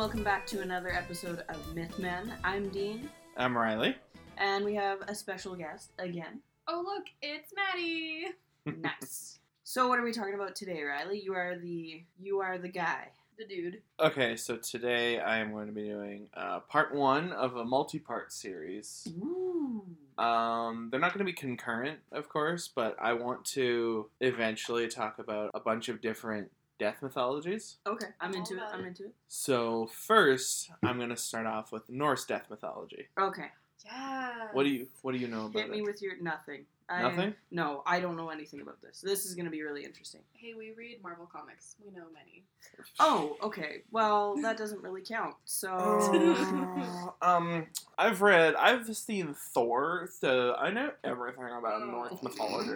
welcome back to another episode of Mythmen. I'm Dean, I'm Riley. and we have a special guest again. Oh look, it's Maddie. nice. So, what are we talking about today, Riley? You are the you are the guy. The dude. Okay, so today I am going to be doing uh, part one of a multi-part series. Ooh. Um, they're not going to be concurrent, of course, but I want to eventually talk about a bunch of different death mythologies. Okay, I'm I'm into it. I'm into it. So first, I'm going to start off with Norse death mythology. Okay, Yeah. What do you What do you know about hit me it? with your nothing. I, Nothing? No, I don't know anything about this. This is going to be really interesting. Hey, we read Marvel comics. We know many. Oh, okay. Well, that doesn't really count. So, Uh, um, I've read, I've seen Thor, so I know everything about Norse mythology.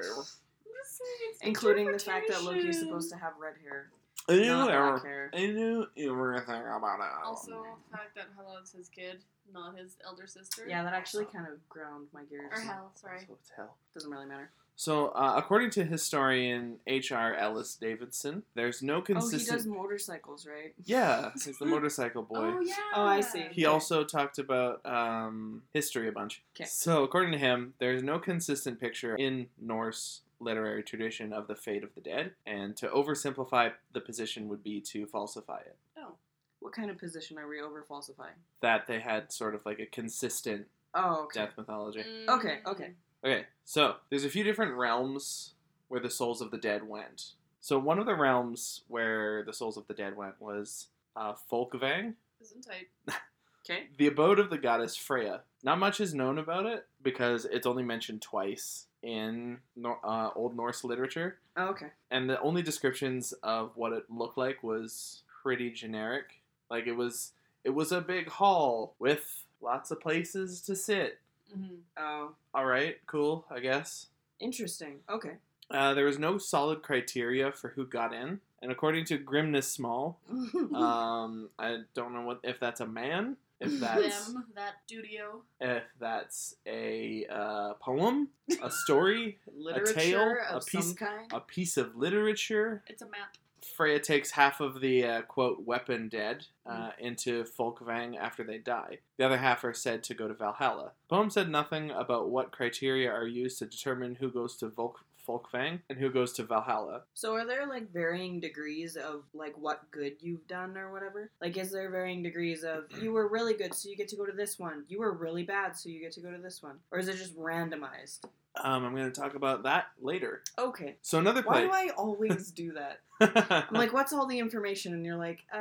Including the fact that Loki is supposed to have red hair, I knew, not every- black hair. I knew everything about it. Also, the fact that Hela's his kid, not his elder sister. Yeah, that actually kind of ground my gears. Or Hel, sorry. So it's hell. Doesn't really matter. So, uh, according to historian H.R. Ellis Davidson, there's no consistent. Oh, consistent. he does motorcycles, right? Yeah, he's the motorcycle boy. Oh yeah. Oh, I see. He Okay. also talked about um, history a bunch. 'Kay. So, according to him, there's no consistent picture in Norse literary tradition of the fate of the dead, and to oversimplify the position would be to falsify it. Oh. What kind of position are we over falsifying? That they had sort of like a consistent Oh, okay. death mythology. Mm. Okay, okay. Okay, so there's a few different realms where the souls of the dead went. So one of the realms where the souls of the dead went was uh, Folkvang, Isn't tight. Okay. the abode of the goddess Freya. Not much is known about it because it's only mentioned twice in Nor- uh, Old Norse literature, Oh, okay. and the only descriptions of what it looked like was pretty generic. Like it was, it was a big hall with lots of places to sit. Mm-hmm. Oh, All right, cool, I guess. interesting. Okay. Uh, there was no solid criteria for who got in, and according to Grimnismal, um, I don't know what if that's a man, if that's Them, that studio. if that's a uh, poem, a story, Literature tale, of a piece- some kind. a piece of literature. It's a map. Freya takes half of the uh, quote weapon dead uh, into Folkvang after they die. The other half are said to go to Valhalla. Poem said nothing about what criteria are used to determine who goes to Volk- Folkvang and who goes to Valhalla. So are there like varying degrees of like what good you've done or whatever? Like is there varying degrees of you were really good so you get to go to this one. You were really bad so you get to go to this one. Or is it just randomized? Um, I'm going to talk about that later. Okay. So another Why do I always do that? I'm like, what's all the information? And you're like, uh,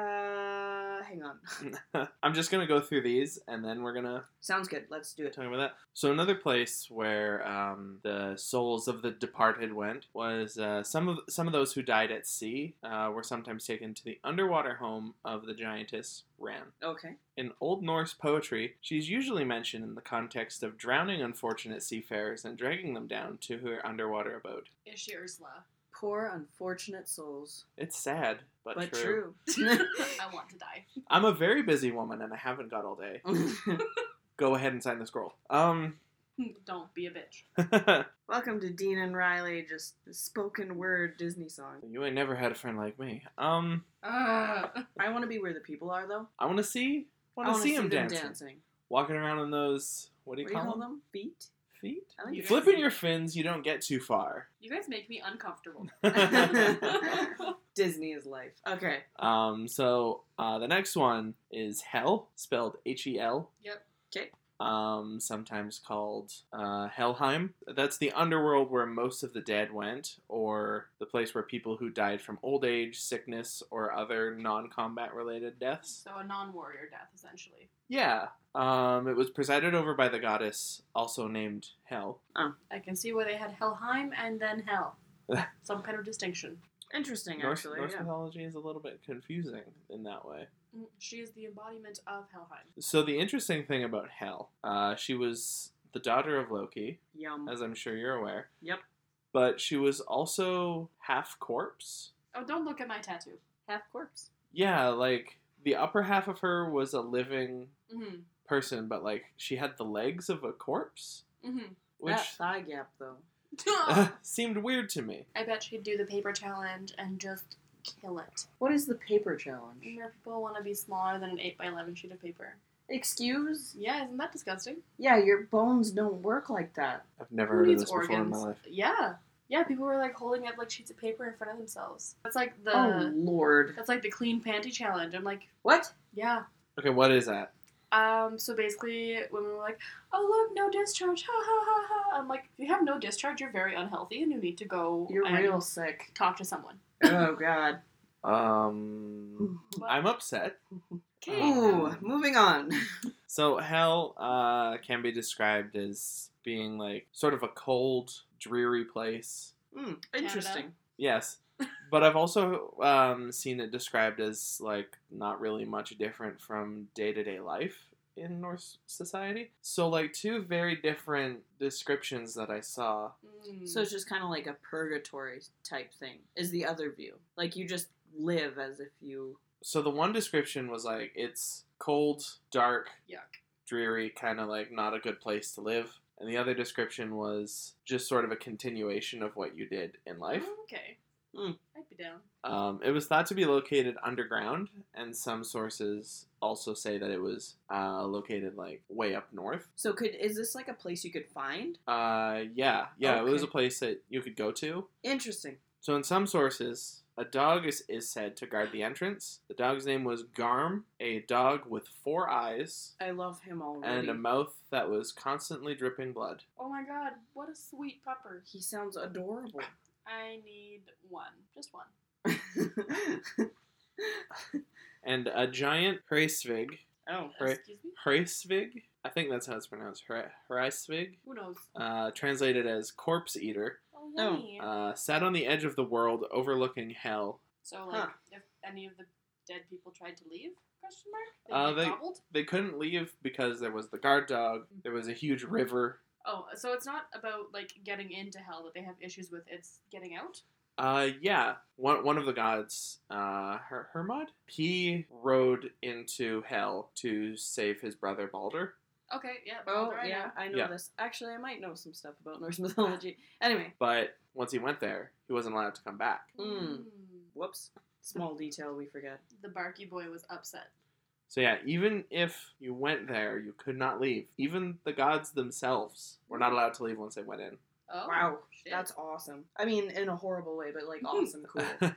hang on. I'm just gonna go through these, and then we're gonna Sounds good. Let's do it. talk about that. So another place where um, the souls of the departed went was uh, some of some of those who died at sea uh, were sometimes taken to the underwater home of the giantess Ran. Okay. In Old Norse poetry, she's usually mentioned in the context of drowning unfortunate seafarers and dragging them down to her underwater abode. Is she Ursula? Poor unfortunate souls. It's sad, but, But, true. true. I want to die. I'm a very busy woman, and I haven't got all day. Go ahead and sign the scroll. Um. Don't be a bitch. Welcome to Dean and Riley, just the spoken word Disney song. You ain't never had a friend like me. Um, Uh, I want to be where the people are, though. I want to see, want to wanna see him them dancing, walking around on those. What do you What do you call call them? them? Feet? Feet. Like You. Flipping your fins, you don't get too far. you guys make me uncomfortable. Disney is life. Okay. um, so uh, the next one is Hell, spelled H E L. Yep. Okay. Um, sometimes called uh, Helheim. That's the underworld where most of the dead went, or the place where people who died from old age, sickness, or other non-combat related deaths. So a non-warrior death, essentially. Yeah. Um, it was presided over by the goddess, also named Hel. Oh, I can see why they had Helheim and then Hell. Some kind of distinction. Interesting, Norse, actually. Norse yeah. mythology is a little bit confusing in that way. Mm, She is the embodiment of Helheim. So the interesting thing about Hel, uh, she was the daughter of Loki, Yum. as I'm sure you're aware. Yep. But she was also half corpse. Oh, don't look at my tattoo. Half corpse. Yeah, like the upper half of her was a living Mm-hmm. person, but like she had the legs of a corpse, Mm-hmm. which That thigh gap, though. seemed weird to me. I bet she'd do the paper challenge and just kill it. What is the paper challenge? More people want to be smaller than an 8 by 11 sheet of paper. Excuse? Yeah, isn't that disgusting? Yeah, your bones don't work like that. I've never Who heard of needs this before in my life. Yeah. Yeah, people were like holding up like sheets of paper in front of themselves. That's like the oh lord. that's like the clean panty challenge. I'm like, What? yeah. Okay, what is that? Um, so basically women were like, Oh look, no discharge, ha ha ha ha I'm like, if you have no discharge, you're very unhealthy and you need to go You're and real sick. talk to someone. Oh god. Um, But- I'm upset. Okay. Ooh, moving on. So hell uh, can be described as being like sort of a cold, dreary place. Hmm, interesting. Yes, but I've also um, seen it described as like not really much different from day to day life in Norse society. So like two very different descriptions that I saw. Mm. So it's just kind of like a purgatory type thing. Is the other view like you just live as if you? So the one description was like it's cold, dark, yuck. dreary, kind of like not a good place to live. And the other description was just sort of a continuation of what you did in life. Oh, okay. Mm. I'd be down. Um, it was thought to be located underground, and some sources also say that it was uh, located like way up north. So could is this like a place you could find? Uh, yeah, yeah, it was a place that you could go to. Interesting. So in some sources, a dog is, is said to guard the entrance. The dog's name was Garm, a dog with four eyes I love him already. and a mouth that was constantly dripping blood. Oh my god, what a sweet pupper. he sounds adorable. I need one. Just one. And a giant Hreisvig, oh, Right. Excuse me? Hreisvig, I think that's how it's pronounced, Hre- Hreisvig, Who knows? uh, translated as corpse eater, Oh, Oh. uh, sat on the edge of the world overlooking hell. so, like, huh. if any of the dead people tried to leave? Question mark. They'd Uh, they- gobbled? They couldn't leave because there was the guard dog, there was a huge river. Oh, so it's not about like getting into hell that they have issues with. It's getting out. Uh, yeah, one, one of the gods, uh, Her- Hermod, he rode into hell to save his brother Balder. Okay, yeah. Oh Baldur, I yeah, know. I know Yeah. this. Actually, I might know some stuff about Norse mythology. Anyway, But once he went there, he wasn't allowed to come back. Mm. Mm. whoops. Small detail we forget. The barky boy was upset. So yeah, even if you went there, you could not leave. Even the gods themselves were not allowed to leave once they went in. Oh, wow, shit. that's awesome. I mean, in a horrible way, but like awesome, cool.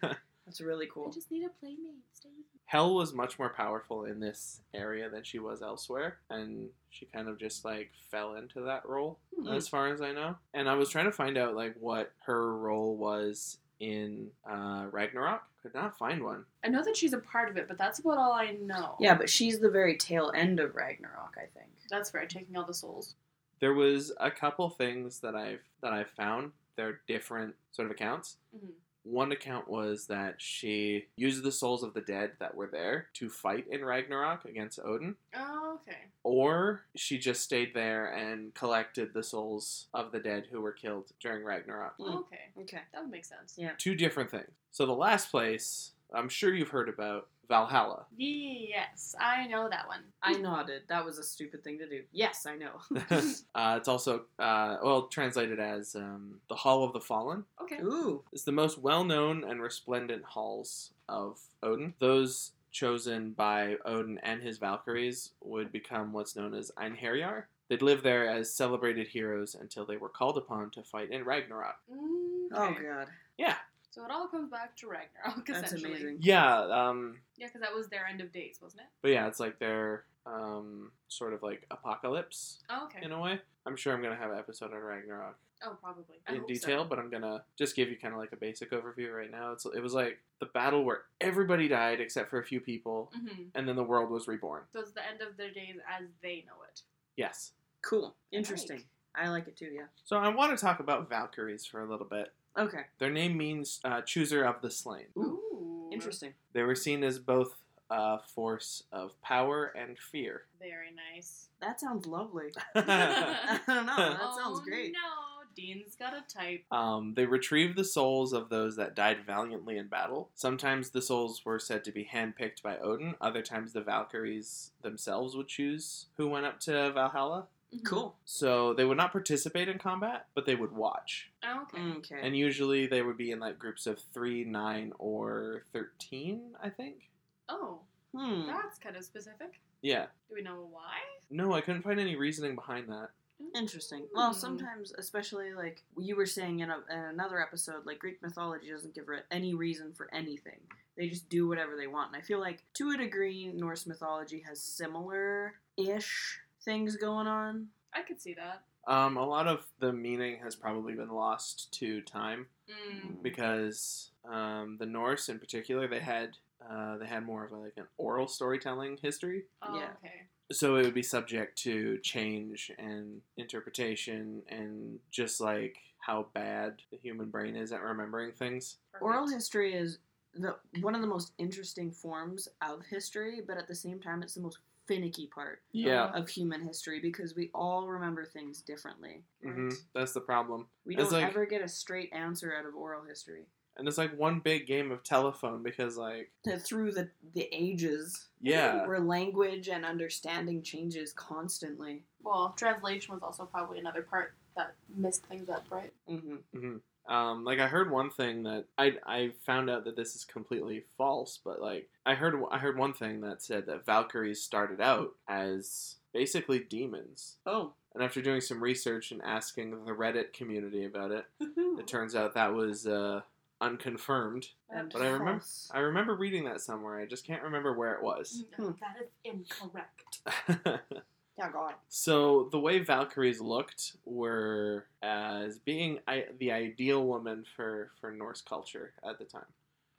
That's really cool. I cool. just need a playmate. Stay with me. Hell was much more powerful in this area than she was elsewhere, and she kind of just like fell into that role, Hmm. as far as I know. And I was trying to find out like what her role was in uh, Ragnarok. Could not find one. I know that she's a part of it, but that's about all I know. Yeah, but she's the very tail end of Ragnarok, I think. That's right. Taking all the souls. There was a couple things that I've that I've found. They're different sort of accounts. Mhm. One account was that she used the souls of the dead that were there to fight in Ragnarok against Odin. Oh, okay. Or she just stayed there and collected the souls of the dead who were killed during Ragnarok. Okay. Okay. That would make sense. Yeah. Two different things. So the last place, I'm sure you've heard about Valhalla. Yes, I know that one. I nodded. That was a stupid thing to do. Yes, I know. uh, it's also, uh, well, translated as um, the Hall of the Fallen. Okay. Ooh. It's the most well known and resplendent halls of Odin. Those chosen by Odin and his Valkyries would become what's known as Einherjar. They'd live there as celebrated heroes until they were called upon to fight in Ragnarok. Mm, Oh god. Yeah, So it all comes back to Ragnarok, That's essentially. amazing. yeah, um, Yeah, because that was their end of days, wasn't it? but yeah, it's like their um, sort of like apocalypse Oh, okay. in a way. I'm sure I'm gonna have an episode on Ragnarok Oh, probably. I in detail, So. but I'm gonna just give you kind of like a basic overview right now. It's it was like the battle where everybody died except for a few people, hmm and then the world was reborn. So it's the end of their days as they know it. Yes. Cool. Interesting. I like it too, yeah. So I want to talk about Valkyries for a little bit. Okay. Their name means uh, chooser of the slain. Ooh. Interesting. They were seen as both a force of power and fear. Very nice. That sounds lovely. I don't know. That oh, sounds great. No, Dean's got a type. Um, they retrieved the souls of those that died valiantly in battle. Sometimes the souls were said to be handpicked by Odin. Other times the Valkyries themselves would choose who went up to Valhalla. Mhm. Cool. So they would not participate in combat, but they would watch. Oh, okay. Okay. And usually they would be in like groups of three, nine, or thirteen, I think. Oh, hmm. that's kind of specific. Yeah. Do we know why? No, I couldn't find any reasoning behind that. Interesting. Well, Hmm. sometimes, especially like you were saying in, a, in another episode, like Greek mythology doesn't give it any reason for anything. They just do whatever they want. And I feel like, to a degree, Norse mythology has similar ish things going on. I could see that. Um, a lot of the meaning has probably been lost to time Mm. because um, the Norse, in particular, they had uh, they had more of a, like an oral storytelling history. Oh, Yeah. okay. so it would be subject to change and interpretation and just like how bad the human brain is at remembering things Oral history is the one of the most interesting forms of history, but at the same time, it's the most finicky part yeah of human history because we all remember things differently. hmm that's the problem We It's don't like- ever get a straight answer out of oral history. and it's like one big game of telephone because like Through the, the ages, yeah where language and understanding changes constantly. Well, translation was also probably another part that messed things up, right? hmm hmm Um, like I heard one thing that I I found out that this is completely false, but like I heard I heard one thing that said that Valkyries started out as basically demons, Oh, and after doing some research and asking the Reddit community about it, it turns out that was uh, unconfirmed. and But I remember- I remember reading that somewhere. I just can't remember where it was. No, that is incorrect. Yeah, God. so the way Valkyries looked were as being I, the ideal woman for for Norse culture at the time.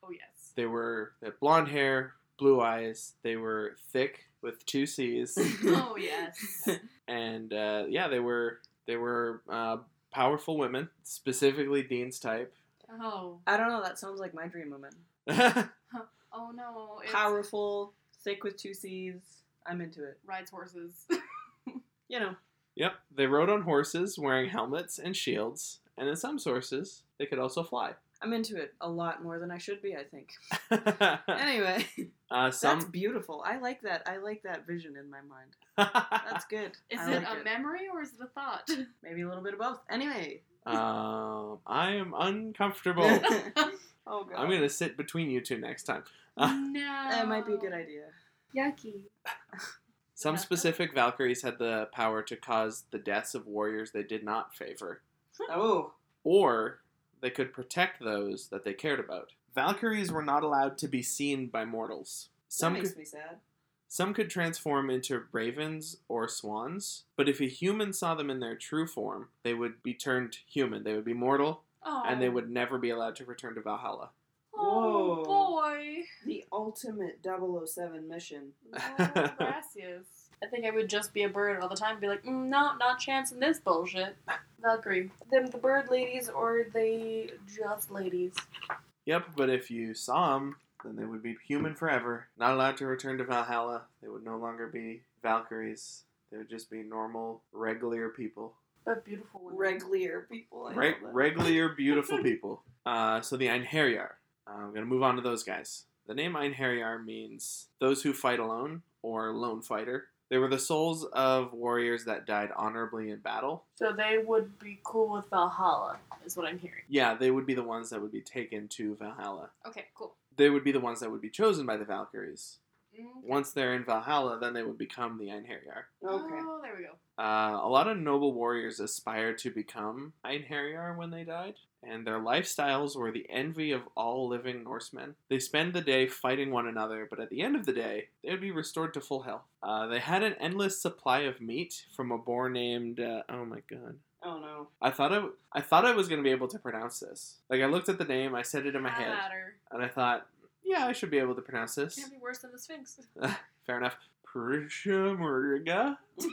Oh yes. They were they had blonde hair, blue eyes. They were thick with two C's, Oh yes. and uh, yeah, they were they were uh, powerful women, specifically Dean's type. Oh. I don't know. That sounds like my dream woman. Oh no. It's Powerful, thick with two C's. I'm into it. rides horses. You know. yep, they rode on horses, wearing helmets and shields, and in some sources, they could also fly. I'm into it a lot more than I should be, I think. Anyway, uh, that's some beautiful. I like that. I like that vision in my mind. That's good. Is I it like a memory or is it a thought? Maybe a little bit of both. Anyway. um, I am uncomfortable. oh god. I'm gonna sit between you two next time. No. That might be a good idea. Yucky. Some Yeah. specific Valkyries had the power to cause the deaths of warriors they did not favor, hmm. Oh. or they could protect those that they cared about. Valkyries were not allowed to be seen by mortals. Some that makes could, me sad. some could transform into ravens or swans, but if a human saw them in their true form, they would be turned human. They would be mortal, Oh. and they would never be allowed to return to Valhalla. Oh Whoa. boy. The ultimate 007 mission. Oh, gracias. I think I would just be a bird all the time and be like, mm, no, not chancing this bullshit. Valkyrie. Them the bird ladies or they just ladies? Yep, but if you saw them, then they would be human forever. Not allowed to return to Valhalla. They would no longer be Valkyries. They would just be normal, regular people. But beautiful women. Regular people. I Reg- love regular, beautiful people. Uh, so the Einherjar. Uh, I'm going to move on to those guys. The name Einherjar means those who fight alone or lone fighter. They were the souls of warriors that died honorably in battle. So they would be cool with Valhalla, is what I'm hearing. Yeah, they would be the ones that would be taken to Valhalla. Okay, cool. They would be the ones that would be chosen by the Valkyries. Mm, Once they're in Valhalla, then they would become the Einherjar. Okay. Oh, there we go. Uh, a lot of noble warriors aspired to become Einherjar when they died, and their lifestyles were the envy of all living Norsemen. They spend the day fighting one another, but at the end of the day, they would be restored to full health. Uh, they had an endless supply of meat from a boar named. Uh, oh my god. Oh no. I thought I, I thought I was gonna be able to pronounce this. Like I looked at the name, I said it in my Doesn't head, matter. and I thought, yeah, I should be able to pronounce this. Can't be worse than the Sphinx. Fair enough. Prishamurga.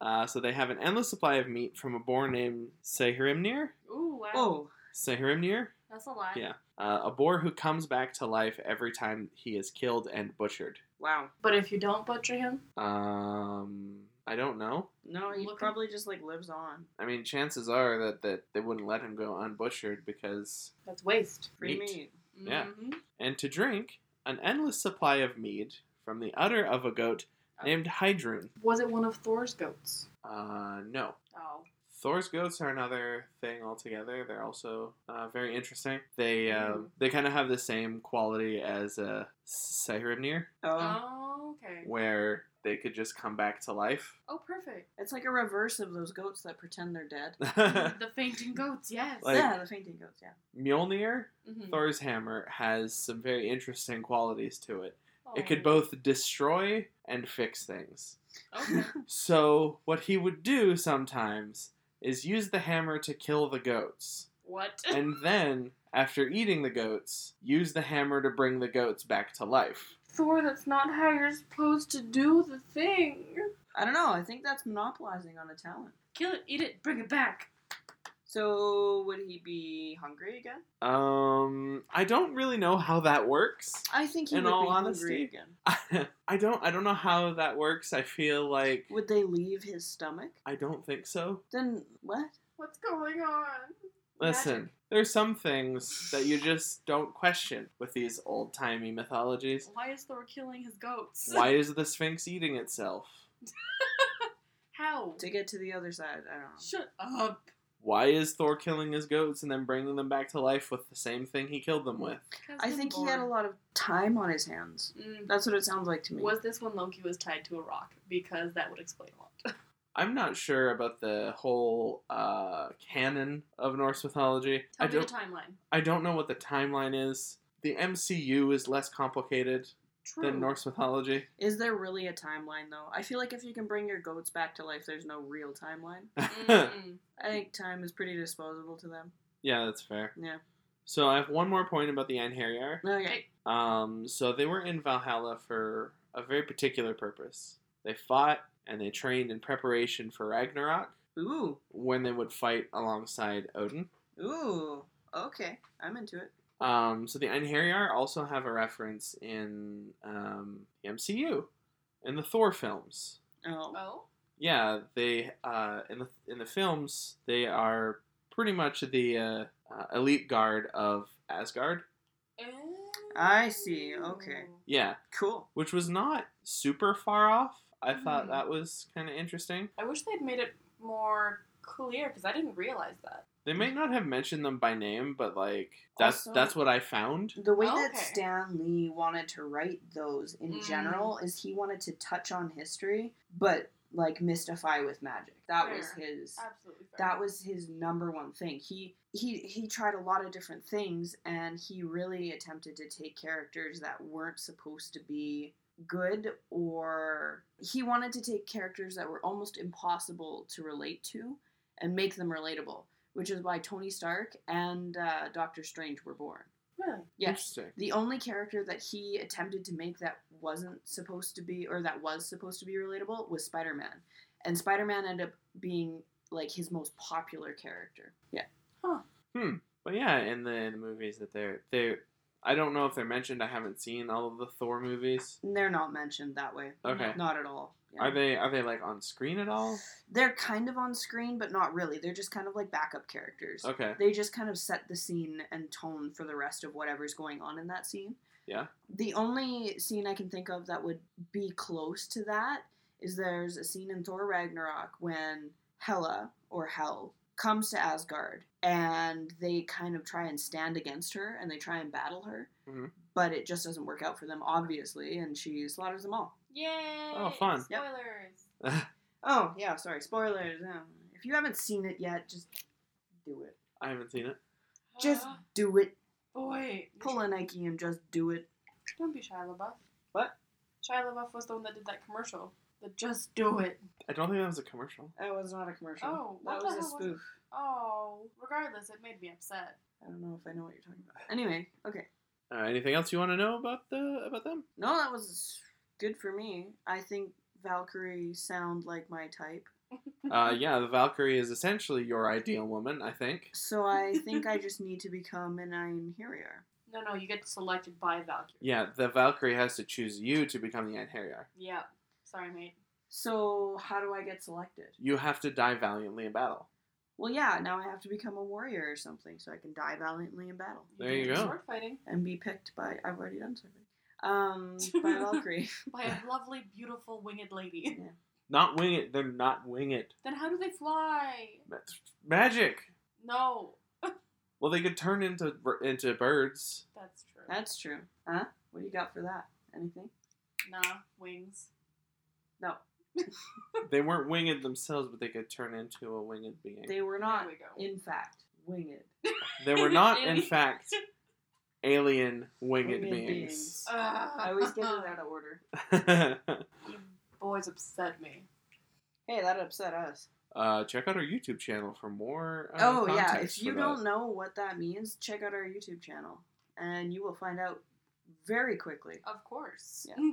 Uh, so they have an endless supply of meat from a boar named Sehrimnir. Ooh, wow. Oh. Sehrimnir? That's a lie. Yeah. Uh, a boar who comes back to life every time he is killed and butchered. Wow. But if you don't butcher him, Um, I don't know. No, he Looking- probably just like lives on. I mean, chances are that, that they wouldn't let him go unbutchered because. that's waste. Free Meat. meat. Yeah. Mhm. And to drink, an endless supply of mead from the udder of a goat named Heidrun. Was it one of Thor's goats? Uh, no. Oh. Thor's goats are another thing altogether. They're also uh, very interesting. They uh, Mhm. they kind of have the same quality as a Sehrimnir, Oh, Oh, okay. where they could just come back to life. Oh, perfect. it's like a reverse of those goats that pretend they're dead. the fainting goats, yes. Like- yeah, the fainting goats. Yeah. Mjolnir, Mhm. Thor's hammer, has some very interesting qualities to it. It oh. could Oh. both destroy and fix things. Okay. So, what he would do sometimes is use the hammer to kill the goats. What? And then, after eating the goats, use the hammer to bring the goats back to life. Thor, that's not how you're supposed to do the thing. I don't know. I think that's monopolizing on a talent. Kill it, eat it, bring it back. So would he be hungry again? Um, I don't really know how that works. I think he In would all be honesty? hungry again. I don't I don't know how that works. I feel like Would they leave his stomach? I don't think so. Then what? What's going on? Listen, Magic. there's some things that you just don't question with these old-timey mythologies. Why is Thor killing his goats? Why is the Sphinx eating itself? How? To get to the other side, I don't know. Shut up. Why is Thor killing his goats and then bringing them back to life with the same thing he killed them with? I I'm think he had a lot of time on his hands. Mm. That's what it sounds like to me. Was this when Loki was tied to a rock? Because that would explain a lot. I'm not sure about the whole uh, canon of Norse mythology. Tell I me the don't. timeline. I don't know what the timeline is. The MCU is less complicated True. than Norse mythology. Is there really a timeline though? I feel like if you can bring your goats back to life, there's no real timeline. I think time is pretty disposable to them. yeah, that's fair. Yeah. So I have one more point about the Einherjar. Okay. Um, so they were in Valhalla for a very particular purpose. They fought and they trained in preparation for Ragnarok Ooh. when they would fight alongside Odin. Ooh. Okay. I'm into it. Um, so the Einherjar also have a reference in um, the MCU, in the Thor films. Oh. Oh. Yeah, they uh, in the in the films they are pretty much the uh, uh, elite guard of Asgard. I see, okay. Yeah, Cool. which was not super far off. I thought Mhm. that was kind of interesting. I wish they'd made it more clear because I didn't realize that. They may not have mentioned them by name, but like that's Also- that's what I found. The way Okay. that Stan Lee wanted to write those in Mm. general is he wanted to touch on history, but like mystify with magic. That was his Absolutely. Fair. that was his number one thing. He he he tried a lot of different things and he really attempted to take characters that weren't supposed to be good or he wanted to take characters that were almost impossible to relate to and make them relatable, which is why Tony Stark and uh, Doctor Strange were born. really. Yes. Interesting. The only character that he attempted to make that wasn't supposed to be, or that was supposed to be relatable, was Spider Man. And Spider Man ended up being like his most popular character. Yeah. Huh. Hmm. But yeah, in the, in the movies that they're they, I don't know if they're mentioned. I haven't seen all of the Thor movies. They're not mentioned that way. Okay. Not at all. Yeah. Are they are they like on screen at all? They're kind of on screen, but not really. They're just kind of like backup characters. Okay. They just kind of set the scene and tone for the rest of whatever's going on in that scene. Yeah. The only scene I can think of that would be close to that is there's a scene in Thor Ragnarok when Hela, or Hel, comes to Asgard and they kind of try and stand against her and they try and battle her. Mhm. But it just doesn't work out for them, obviously, and she slaughters them all. Yay! Oh, fun. Yep. Spoilers. Oh, yeah, sorry, spoilers. Um, if you haven't seen it yet, just do it. I haven't seen it. Just Ah, do it. boy. Pull a Nike and just do it. Don't be Shia LaBeouf. What? Shia LaBeouf was the one that did that commercial. The Just Do It. I don't think that was a commercial. That was not a commercial. Oh, what that was the a hell was- spoof. Oh, regardless, it made me upset. I don't know if I know what you're talking about. Anyway, okay. Uh, anything else you want to know about the about them? No, that was good for me. I think Valkyrie sound like my type. Uh, yeah, the Valkyrie is essentially your ideal woman, I think. So I think I just need to become an Einherjar. No, no, you get selected by Valkyrie. Yeah, the Valkyrie has to choose you to become the Einherjar. Yeah. Sorry, mate. So how do I get selected? You have to die valiantly in battle. Well, yeah, now I have to become a warrior or something so I can die valiantly in battle There you do go. Sword fighting. and be picked by. I've already done something. Um, by Valkyrie. by a lovely, beautiful winged lady. Not wing it. They're not wing it. Then how do they fly? That's magic. No, Well, they could turn into into birds. that's true. That's true. Huh? What do you got for that? Anything? nah, wings. No. They weren't winged themselves, but they could turn into a winged being. They were not, we in fact, winged. They were not, in fact, alien winged, Winged beings. beings. Uh, I always get it out of order. You boys upset me. Hey, that upset us. uh, check out our YouTube channel for more. Uh, oh yeah, if you don't that. know what that means, check out our YouTube channel, and you will find out very quickly. Of course. Yeah.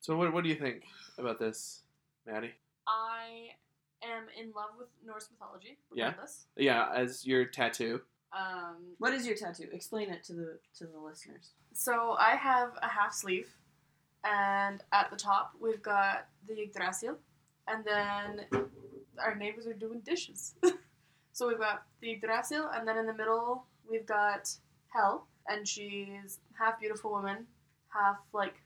So, what what do you think about this, Maddie? I am in love with Norse mythology, Yeah. Yeah, as your tattoo. Um, What is your tattoo? Explain it to the to the listeners. so I have a half sleeve, and at the top we've got the Yggdrasil, and then our neighbors are doing dishes. so we've got the Yggdrasil, and then in the middle we've got Hell, and she's half beautiful woman, half like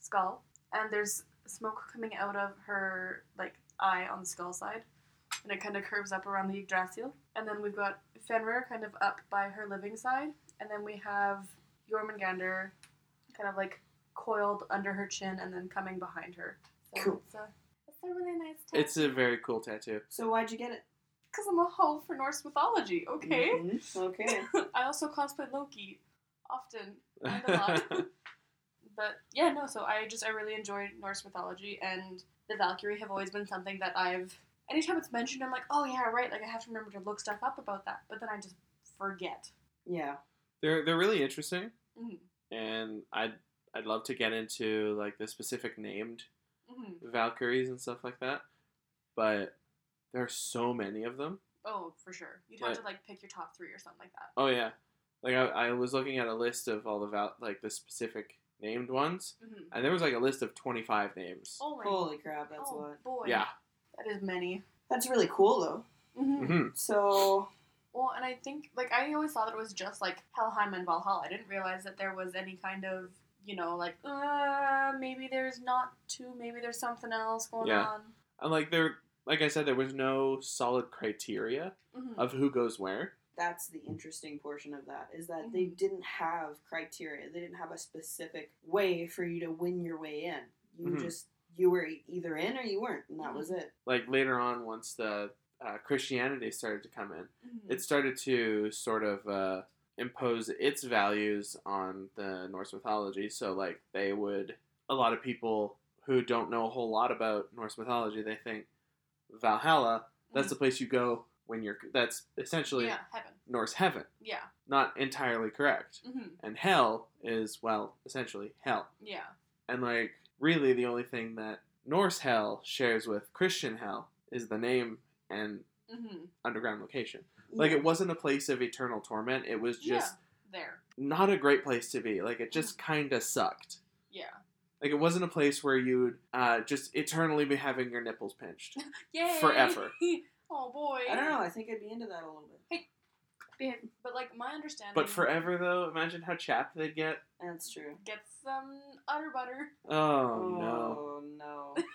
skull, and there's smoke coming out of her like eye on the skull side, and it kind of curves up around the Yggdrasil, and then we've got Fenrir kind of up by her living side, and then we have Jormungandr kind of like coiled under her chin and then coming behind her. So Cool. It's a, it's a really nice tattoo. It's a very cool tattoo. So why'd you get it? because I'm a hoe for Norse mythology. Okay. Mhm, Okay. I also cosplay Loki often and a lot. but yeah, no. So I just I really enjoy Norse mythology and the Valkyrie have always been something that I've. Anytime it's mentioned, I'm like, oh yeah, right. Like I have to remember to look stuff up about that, but then I just forget. yeah. They're they're really interesting, Mhm. and I'd I'd love to get into like the specific named hmm Valkyries and stuff like that, but there are so many of them. Oh, for sure. You'd have Right. to like pick your top three or something like that. Oh yeah, like I, I was looking at a list of all the val- like the specific named ones, hmm and there was like a list of twenty five names. Oh my. Holy crap, that's oh a lot. boy. Yeah. That is many. That's really cool though. hmm hmm So Well, and I think like I always thought that it was just like Helheim and Valhalla. I didn't realize that there was any kind of you know like uh maybe there's not two, maybe there's something else going Yeah. on. And like there, like I said, there was no solid criteria hmm of who goes where. that's the interesting portion of that is that they Mhm. didn't have criteria. They didn't have a specific way for you to win your way in. You Mhm. just you were either in or you weren't, and that was it. Like later on, once the uh, Christianity started to come in, hmm it started to sort of uh, impose its values on the Norse mythology. So, like, they would, a lot of people who don't know a whole lot about Norse mythology, they think Valhalla, that's the place you go when you're, that's essentially yeah, heaven. Norse heaven. Yeah. Not entirely correct. hmm And hell is, well, essentially hell. Yeah. And, like, really the only thing that Norse hell shares with Christian hell is the name and hmm underground location. Like it wasn't a place of eternal torment. It was just yeah. There. not a great place to be. Like it just kind of sucked. Yeah. Like it wasn't a place where you'd uh, just eternally be having your nipples pinched. Yay. Forever. oh boy. I don't know. I think I'd be into that a little bit. But like my understanding. But forever though, imagine how chapped they'd get. That's true. Get some utter butter. Oh, no. Oh no.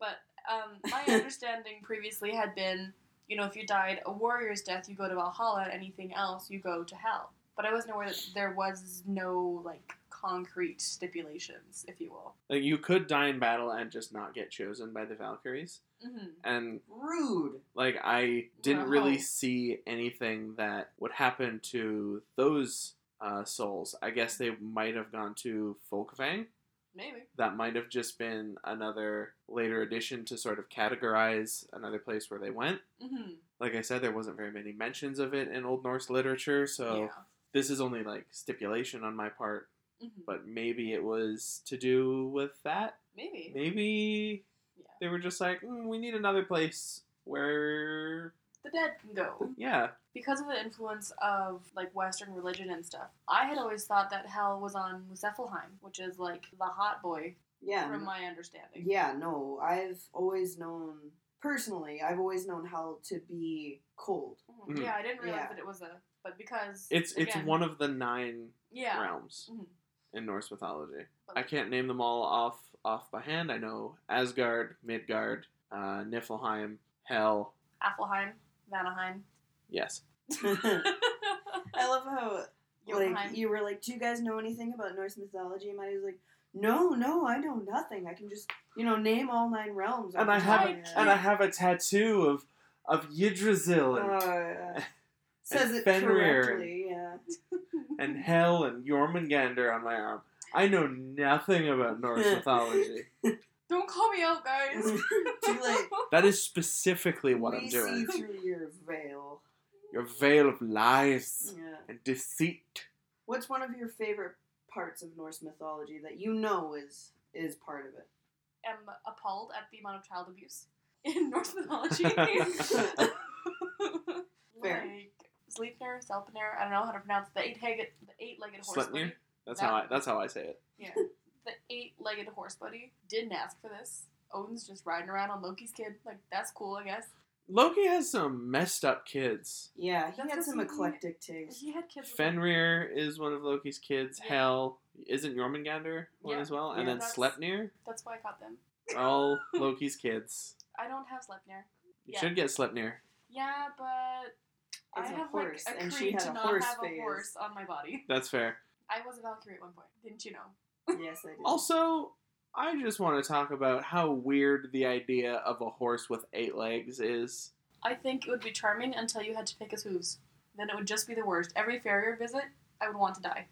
But um, my understanding previously had been, you know, if you died a warrior's death, you go to Valhalla. Anything else, you go to hell. But I wasn't aware that there was no like concrete stipulations, if you will. Like you could die in battle and just not get chosen by the Valkyries. Mm-hmm. And Rude. like I didn't really see anything that would happen to those uh, souls. I guess they might have gone to Folkvang. Maybe. that might have just been another later addition to sort of categorize another place where they went. Mm-hmm. Like I said, there wasn't very many mentions of it in Old Norse literature, so yeah. this is only like stipulation on my part. Mm-hmm. But maybe it was to do with that. Maybe. Maybe Yeah. they were just like, mm, we need another place where, The dead can go. yeah, Because of the influence of like Western religion and stuff, I had always thought that hell was on Muspelheim, which is like the hot boy, Yeah. from my understanding. Yeah, no, I've always known, personally, I've always known hell to be cold. Mhm. Mhm. Yeah, I didn't realize Yeah. that it was a, but because it's it's one of the nine yeah, realms. In Norse mythology. I can't name them all off off by hand. I know Asgard, Midgard, uh, Niflheim, Hel. Affelheim, Vanaheim. Yes. I love how like Jotunheim. you were like, "Do you guys know anything about Norse mythology?" And Maddie was like, "No, no, I know nothing. I can just you know name all nine realms." And I have top I of my head." and I have a tattoo of of Yggdrasil and, Uh, says it Fenrir. correctly. Yeah. And Hel and Jormungandr on my arm. I know nothing about Norse mythology. Don't call me out, guys. Too late. That is specifically what we I'm doing. see through your veil. Your veil of lies Yeah. and deceit. What's one of your favorite parts of Norse mythology that you know is is part of it? I'm appalled at the amount of child abuse in Norse mythology. Fair. like Sleipnir, Selpnir, I don't know how to pronounce the eight-legged, the eight-legged horse Sleipnir? buddy. That's That- how I that's how I say it. Yeah, the eight-legged horse buddy didn't ask for this. Odin's just riding around on Loki's kid. Like that's cool, I guess. Loki has some messed up kids. Yeah, he That's had some he- eclectic taste. He had kids. with Fenrir is one of Loki's kids. Yeah. Hel isn't Jormungandr one Yeah. as well, and Yeah. then That's- Sleipnir, That's why I caught them. all Loki's kids. I don't have Sleipnir. You Yeah. should get Sleipnir. Yeah, but I It's a have horse, like and agreed she had to a not horse have phase. a horse on my body. That's fair. I was a Valkyrie at one point. Didn't you know? Yes, I did. Also, I just want to talk about how weird the idea of a horse with eight legs is. I think it would be charming until you had to pick his hooves. Then it would just be the worst. Every farrier visit, I would want to die.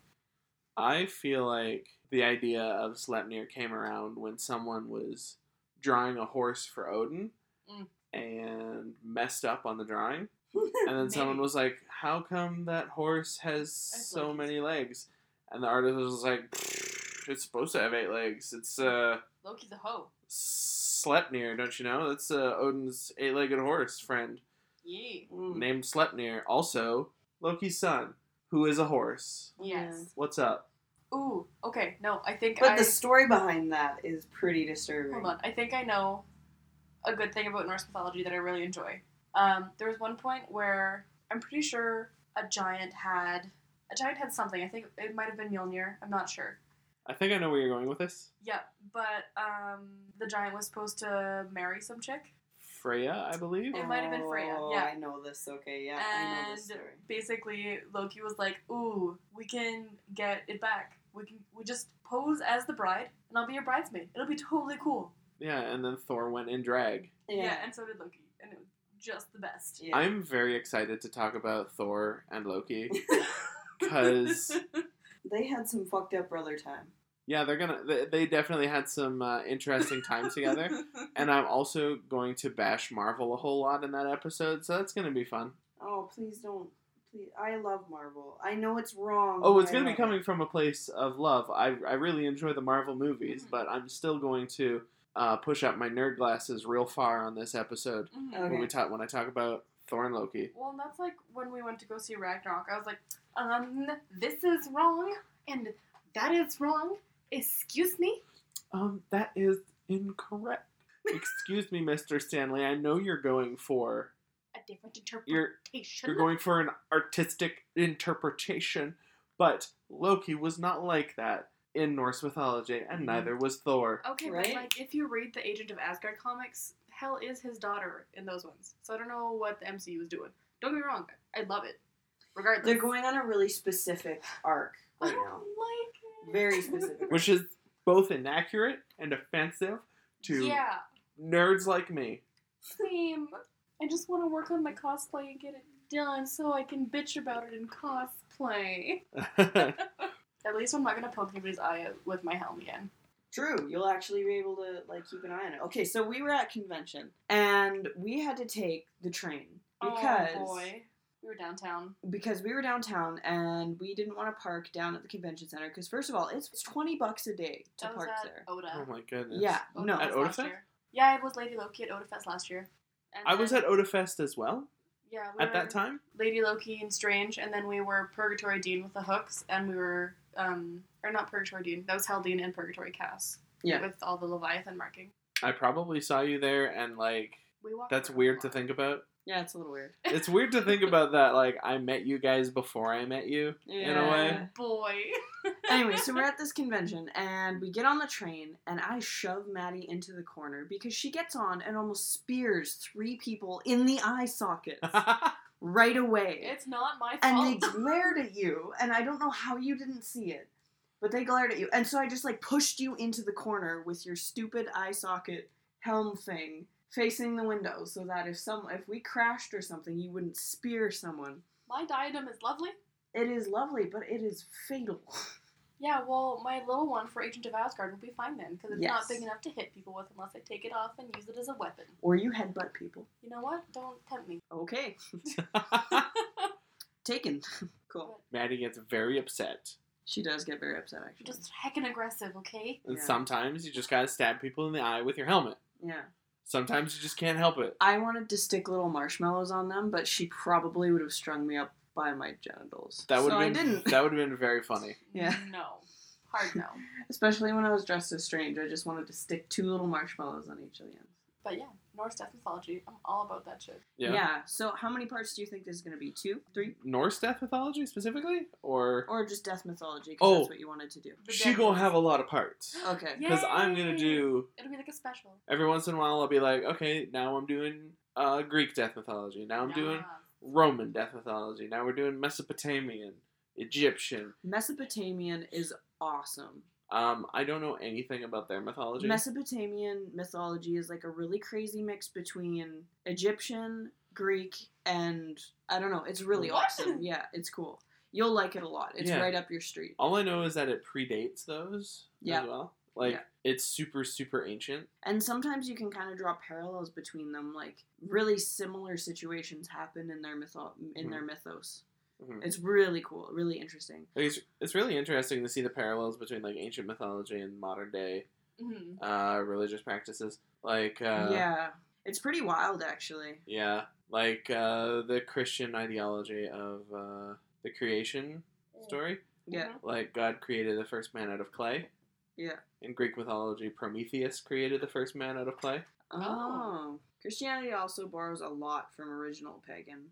I feel like the idea of Sleipnir came around when someone was drawing a horse for Odin Mm. and messed up on the drawing. And then someone was like, How come that horse has Has so legs." many legs? And the artist was like, It's supposed to have eight legs. It's uh, Loki's a hoe. Sleipnir, don't you know? That's uh, Odin's eight legged horse friend Yeah. Mm. named Sleipnir. Also, Loki's son, who is a horse. Yes. What's up? Ooh. Okay. No, I think But I. the story behind that is pretty disturbing. Hold on. I think I know a good thing about Norse mythology that I really enjoy. Um, there was one point where I'm pretty sure a giant had a giant had something. I think it might have been Mjolnir. I'm not sure. I think I know where you're going with this. Yeah, but um, the giant was supposed to marry some chick. Freya, I believe. It might have been Freya, Oh, yeah. I know this. Okay, yeah, I know this And story. basically, Loki was like, "Ooh, we can get it back. We can we just pose as the bride, and I'll be your bridesmaid. It'll be totally cool." Yeah, and then Thor went in drag. Yeah, and so did Loki, and it was just the best. yeah. I'm very excited to talk about Thor and Loki because they had some fucked up brother time. yeah, they're gonna they, they definitely had some uh, interesting time together. And I'm also going to bash Marvel a whole lot in that episode, so that's gonna be fun. Oh, please don't. Please, I love Marvel. I know it's wrong. Oh, it's gonna be coming it. from a place of love. I I really enjoy the Marvel movies, Mhm. but I'm still going to uh, push up my nerd glasses real far on this episode Mhm. Okay. when we talk when I talk about Thor and Loki. Well, and that's like when we went to go see Ragnarok. I was like, um, this is wrong, and that is wrong. Excuse me. Um, that is incorrect. Excuse me, Mr. Stan Lee. I know you're going for A different You're- interpretation. you're going for an artistic interpretation, but Loki was not like that in Norse mythology, and Mhm. neither was Thor. Okay, Right? but like if you read the Agent of Asgard comics, Hel is his daughter in those ones. So I don't know what the MCU is doing. Don't get me wrong, I love it. Regardless, They're going on a really specific arc I right don't now. like it. Very specific. Which is both inaccurate and offensive to yeah, nerds like me. same. I just want to work on my cosplay and get it done so I can bitch about it in cosplay. At least I'm not gonna poke anybody's eye out with my helm again. True, you'll actually be able to like keep an eye on it. Okay, so we were at convention and we had to take the train because oh boy, we were downtown. because we were downtown and we didn't want to park down at the convention center because first of all, it's, it's twenty bucks a day to That was park at there. Oda. oh my goodness. Yeah, Oda no, At last Otafest? Yeah, it was Lady Loki at Otafest last year. And I was then- at Otafest as well yeah we at that time. Lady Loki and Strange, and then we were Purgatory Dean with the hooks, and we were um or not Purgatory Dean, that was Haldane and Purgatory Cass. Yeah. With all the Leviathan marking. I probably saw you there, and like We walked that's weird to think about. Yeah, it's a little weird. It's weird to think about that. Like I met you guys before I met you. In a way. Boy. anyway, so we're at this convention and we get on the train and I shove Maddie into the corner because she gets on and almost spears three people in the eye sockets right away. It's not my fault. and they glared at you and I don't know how you didn't see it. But they glared at you. And so I just like pushed you into the corner with your stupid eye socket helm thing facing the window so that if some if we crashed or something you wouldn't spear someone. my diadem is lovely. It is lovely, but it is fatal. Yeah, well, my little one for Agent of Asgard will be fine then, because it's Yes. not big enough to hit people with unless I take it off and use it as a weapon. Or you headbutt people. You know what? Don't tempt me. Okay. Taken. cool. Maddie gets very upset. She does get very upset actually. Just heckin' aggressive, okay? And Yeah. sometimes you just gotta stab people in the eye with your helmet. yeah. Sometimes you just can't help it. I wanted to stick little marshmallows on them, but she probably would have strung me up by my genitals. That would so have been I didn't. that would have been very funny. Yeah. No. Hard no. Especially when I was dressed as Strange, I just wanted to stick two little marshmallows on each of the ends. But yeah, Norse death mythology. I'm all about that shit. Yeah. yeah. So how many parts do you think this is going to be? Two, three, Norse death mythology specifically, or or just death mythology? Because Oh. that's what you wanted to do. The she gonna have a lot of parts. Okay. Yeah. Because I'm gonna do It'll be like a special. every once in a while. I'll be like, okay, now I'm doing uh, Greek death mythology. Now I'm doing Yes. Roman death mythology. Now we're doing Mesopotamian, Egyptian. Mesopotamian is awesome. Um, I don't know anything about their mythology. Mesopotamian mythology is like a really crazy mix between Egyptian, Greek, and I don't know. It's really What? awesome. Yeah, it's cool. You'll like it a lot. It's Yeah. right up your street. All I know is that it predates those Yeah. as well. Like Yeah. it's super super ancient. And sometimes you can kind of draw parallels between them. Like really similar situations happen in their mytho- in their mythos. Mhm. It's really cool, really interesting. Like, it's, it's really interesting to see the parallels between like ancient mythology and modern day hmm uh, religious practices. Like uh, yeah, it's pretty wild actually. yeah, like uh, the Christian ideology of uh, the creation story. Yeah, Like God created the first man out of clay. Yeah. In Greek mythology, Prometheus created the first man out of clay. Oh, Christianity also borrows a lot from original pagan.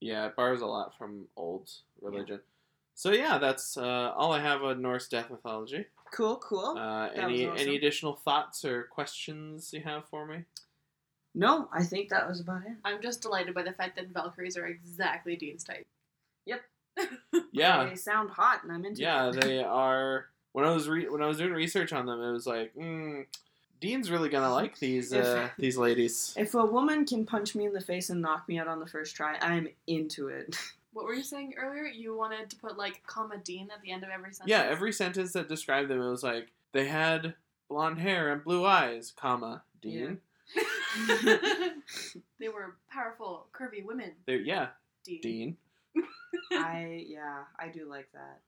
Yeah, it borrows a lot from old religion. Yeah. So yeah, that's uh, all I have on Norse death mythology. Cool, cool. Uh, That any was awesome. any additional thoughts or questions you have for me? no, I think that was about it. I'm just delighted by the fact that Valkyries are exactly Dean's type. Yep. yeah, They sound hot, and I'm into yeah, it. they are. When I was re- when I was doing research on them, it was like, mm, Dean's really gonna like these If- uh, these ladies. If a woman can punch me in the face and knock me out on the first try, I'm into it. What were you saying earlier? You wanted to put like comma Dean at the end of every sentence. Yeah, every sentence that described them, it was like they had blonde hair and blue eyes, comma Dean. they were powerful, curvy women. They're- yeah, Dean. Dean. I yeah, I do like that.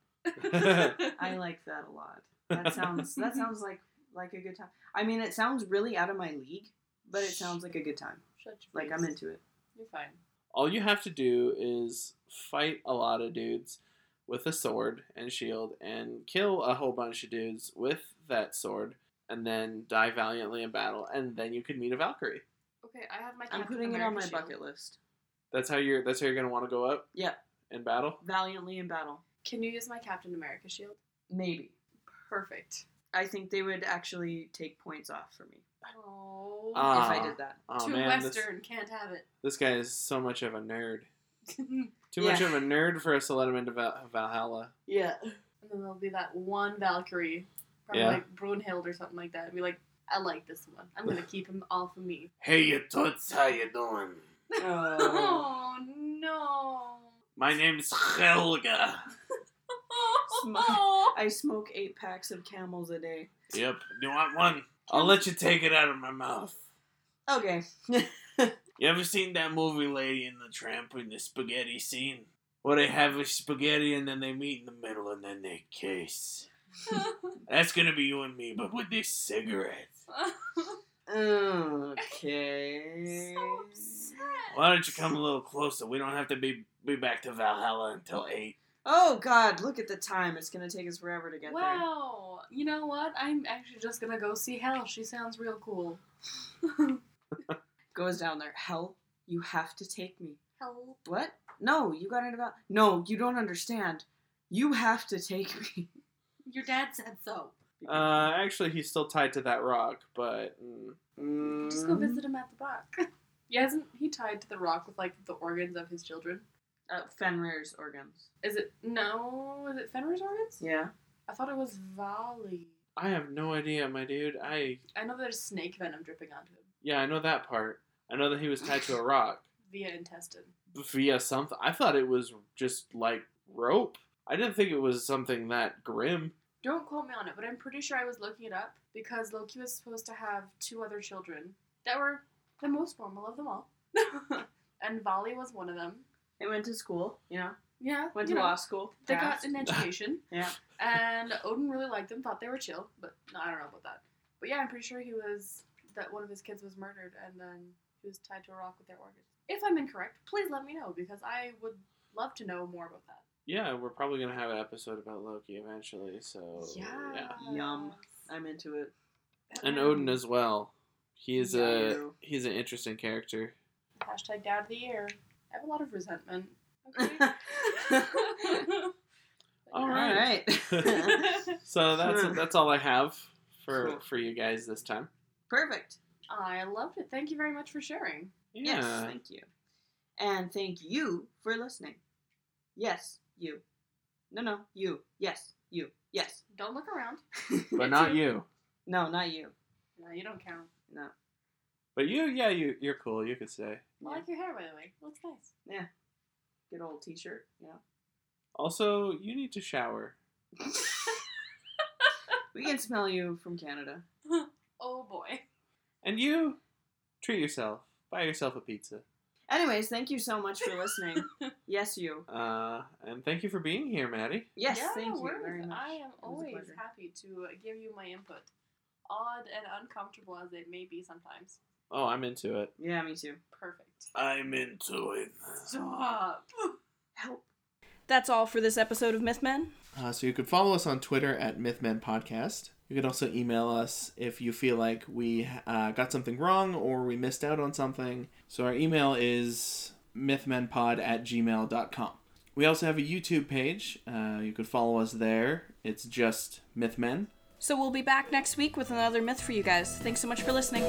I like that a lot. That sounds that sounds like like a good time. I mean, it sounds really out of my league, but it sounds like a good time. Shut your Like face. I'm into it. You're fine. All you have to do is fight a lot of dudes with a sword and shield and kill a whole bunch of dudes with that sword and then die valiantly in battle and then you can meet a Valkyrie. Okay, I have my. I'm Captain putting it on my shield. bucket list. That's how you're that's how you're gonna want to go up Yeah, in battle. valiantly in battle. Can you use my Captain America shield? Maybe. Perfect. I think they would actually take points off for me Oh. Ah. if I did that. Oh Too man, this, Western, can't have it. this guy is so much of a nerd. and Too much of a nerd for us to let him into Val- Valhalla. Yeah. And then there'll be that one Valkyrie, probably Yeah. like Brunhild or something like that. And be like, I like this one. I'm gonna keep him all for me. Hey, you toots, how you doing? Oh. Oh no. My name's Helga. Oh, I smoke eight packs of camels a day. Yep. Do you want one? I'll let you take it out of my mouth. Okay. You ever seen that movie Lady in the Tramp in the spaghetti scene? Where they have a spaghetti and then they meet in the middle and then they kiss. That's gonna be you and me, but with this cigarette. okay. so upset. Why don't you come a little closer? We don't have to be be back to Valhalla until eight. Oh God! Look at the time. It's gonna take us forever to get there. Wow. You know what? I'm actually just gonna go see Hel. She sounds real cool. Goes down there. Hel, you have to take me. Hel. What? No, you got it about. No, you don't understand. You have to take me. Your dad said so. Uh, actually, he's still tied to that rock, but mm, mm, Just go visit him at the rock. yeah, isn't he tied to the rock with like the organs of his children? Uh, Fenrir's organs. Is it no? Is it Fenrir's organs? Yeah. I thought it was Vali. I have no idea, my dude. I I know there's snake venom dripping onto him yeah, I know that part. I know that he was tied to a rock via intestine. via something. I thought it was just like rope. I didn't think it was something that grim. Don't quote me on it, but I'm pretty sure I was looking it up because Loki was supposed to have two other children that were the most normal of them all, and Vali was one of them. They went to school, you know. Yeah, Went to know, law school. They passed. got an education. Yeah. And Odin really liked them, thought they were chill, but no, I don't know about that. But yeah, I'm pretty sure he was that one of his kids was murdered and then he was tied to a rock with their organs. If I'm incorrect, please let me know because I would love to know more about that. Yeah, we're probably gonna have an episode about Loki eventually. So yeah, Yum. I'm into it. and Odin as well. He is a he's an interesting character. Hashtag dad of the year. I have a lot of resentment. Okay. All All right. right. So that's that's all I have for Cool. for you guys this time. Perfect. I loved it. Thank you very much for sharing. Yeah. Yes, thank you. And thank you for listening. Yes, you. No, no, you. Yes, you. Yes. Don't look around. but not you. No, not you. No, you don't count. No. But you, yeah, you you're cool. You could say. I Yeah. like your hair, by the way. Looks nice. Yeah. Good old t-shirt, you know. Also, you need to shower. We can smell you from Canada. Oh boy. And you, treat yourself. Buy yourself a pizza. Anyways, thank you so much for listening. yes, you. Uh, and thank you for being here, Maddie. Yes, yeah, thank you very much. I am It was a always happy to give you my input, odd and uncomfortable as it may be sometimes. Oh, I'm into it. Yeah, me too. Perfect. I'm into it. Stop. Help. That's all for this episode of Mythmen. Uh, so you could follow us on Twitter at MythMen Podcast. You could also email us if you feel like we uh, got something wrong or we missed out on something. So our email is mythmenpod at gmail.com. We also have a YouTube page. Uh, you could follow us there. It's just Mythmen. So we'll be back next week with another myth for you guys. Thanks so much for listening.